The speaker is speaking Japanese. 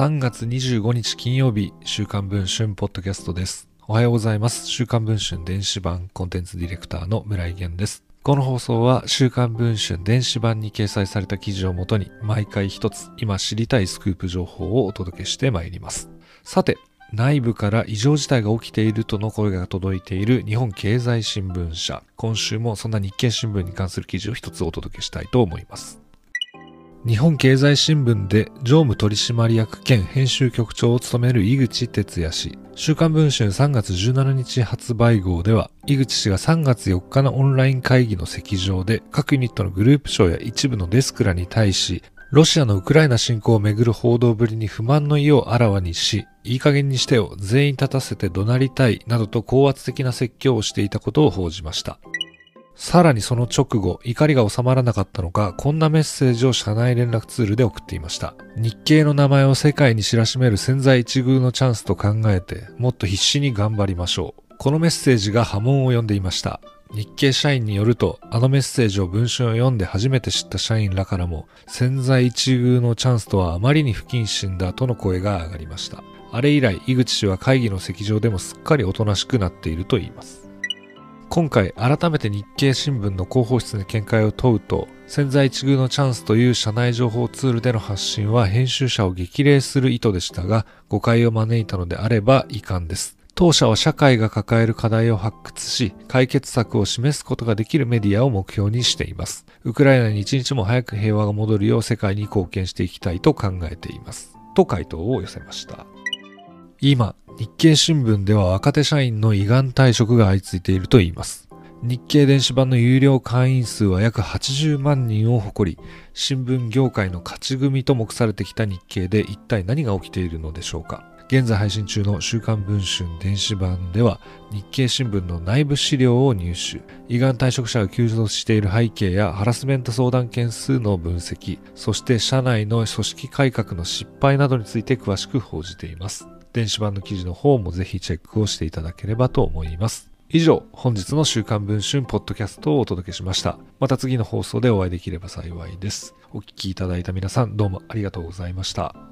3月25日金曜日、週刊文春ポッドキャストです。おはようございます。週刊文春電子版コンテンツディレクターの村井源です。この放送は週刊文春電子版に掲載された記事をもとに毎回一つ今知りたいスクープ情報をお届けしてまいります。さて、内部から異常事態が起きているとの声が届いている日本経済新聞社。今週もそんな日経新聞に関する記事を一つお届けしたいと思います。日本経済新聞で常務取締役兼編集局長を務める井口哲也氏。週刊文春3月17日発売号では、井口氏が3月4日のオンライン会議の席上で、各ユニットのグループ長や一部のデスクらに対し、ロシアのウクライナ侵攻をめぐる報道ぶりに不満の意をあらわにし、いい加減にしてよ、全員立たせて怒鳴りたい、などと高圧的な説教をしていたことを報じました。さらにその直後、怒りが収まらなかったのか、こんなメッセージを社内連絡ツールで送っていました。日経の名前を世界に知らしめる潜在一遇のチャンスと考えて、もっと必死に頑張りましょう。このメッセージが波紋を呼んでいました。日経社員によると、あのメッセージを文春を読んで初めて知った社員らからも、潜在一遇のチャンスとはあまりに不謹慎だとの声が上がりました。あれ以来、井口氏は会議の席上でもすっかりおとなしくなっていると言います。今回改めて日経新聞の広報室に見解を問うと、潜在一遇のチャンスという社内情報ツールでの発信は編集者を激励する意図でしたが、誤解を招いたのであれば遺憾です。当社は社会が抱える課題を発掘し、解決策を示すことができるメディアを目標にしています。ウクライナに一日も早く平和が戻るよう世界に貢献していきたいと考えています。と回答を寄せました。今、日経新聞では若手社員の胃がん退職が相次いでいるといいます。日経電子版の有料会員数は約80万人を誇り、新聞業界の勝ち組と目されてきた日経で一体何が起きているのでしょうか。現在配信中の週刊文春電子版では日経新聞の内部資料を入手。胃がん退職者が急増している背景やハラスメント相談件数の分析、そして社内の組織改革の失敗などについて詳しく報じています。電子版の記事の方もぜひチェックをしていただければと思います。以上、本日の週刊文春ポッドキャストをお届けしました。また次の放送でお会いできれば幸いです。お聴きいただいた皆さんどうもありがとうございました。